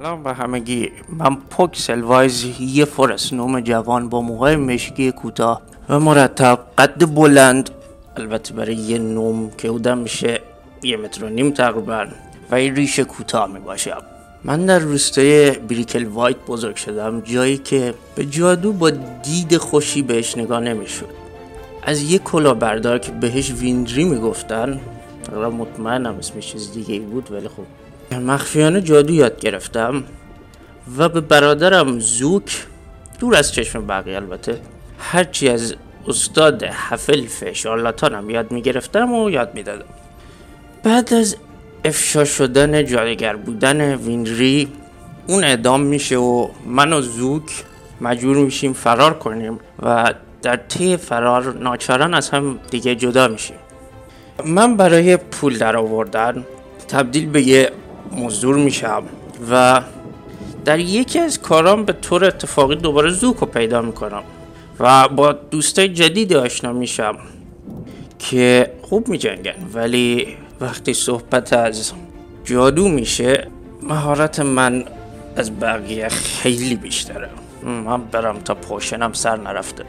سلام به همگی. من پوکسل وایز یه forest gnome جوان با موهای مشکی کوتاه و مرتب قد بلند. البته برای یه gnome که بودم میشه یه متر و نیم تقریبا و این ریش کوتاه می باشم من در روستای بریکل وایت بزرگ شدم جایی که به جادو با دید خوشی بهش نگاه نمی‌شد. از یه کلاهبردار که بهش ویندری می‌گفتن تقریبا مطمئنم اسمش چیز دیگه ای بود ولی خب مخفیانه جادو یاد گرفتم و به برادرم زوک دور از چشم بقیه البته. هرچی از استاد حفلف شارلاتانم یاد می‌گرفتم و یاد می‌دادم. بعد از افشا شدن جادوگر بودن وینری اون اعدام میشه و من و زوک مجبور میشیم فرار کنیم و در طی فرار ناچاران از هم دیگه جدا میشیم. من برای پول در آوردن تبدیل به یه مزدور میشم. و در یکی از کارام به طور اتفاقی دوباره زوکو پیدا می‌کنم و با دوستای جدیدی آشنا میشم که خوب میجنگن. ولی وقتی صحبت از جادو میشه مهارت من از بقیه خیلی بیشتره. من برم تا پوشنم سر نرفته.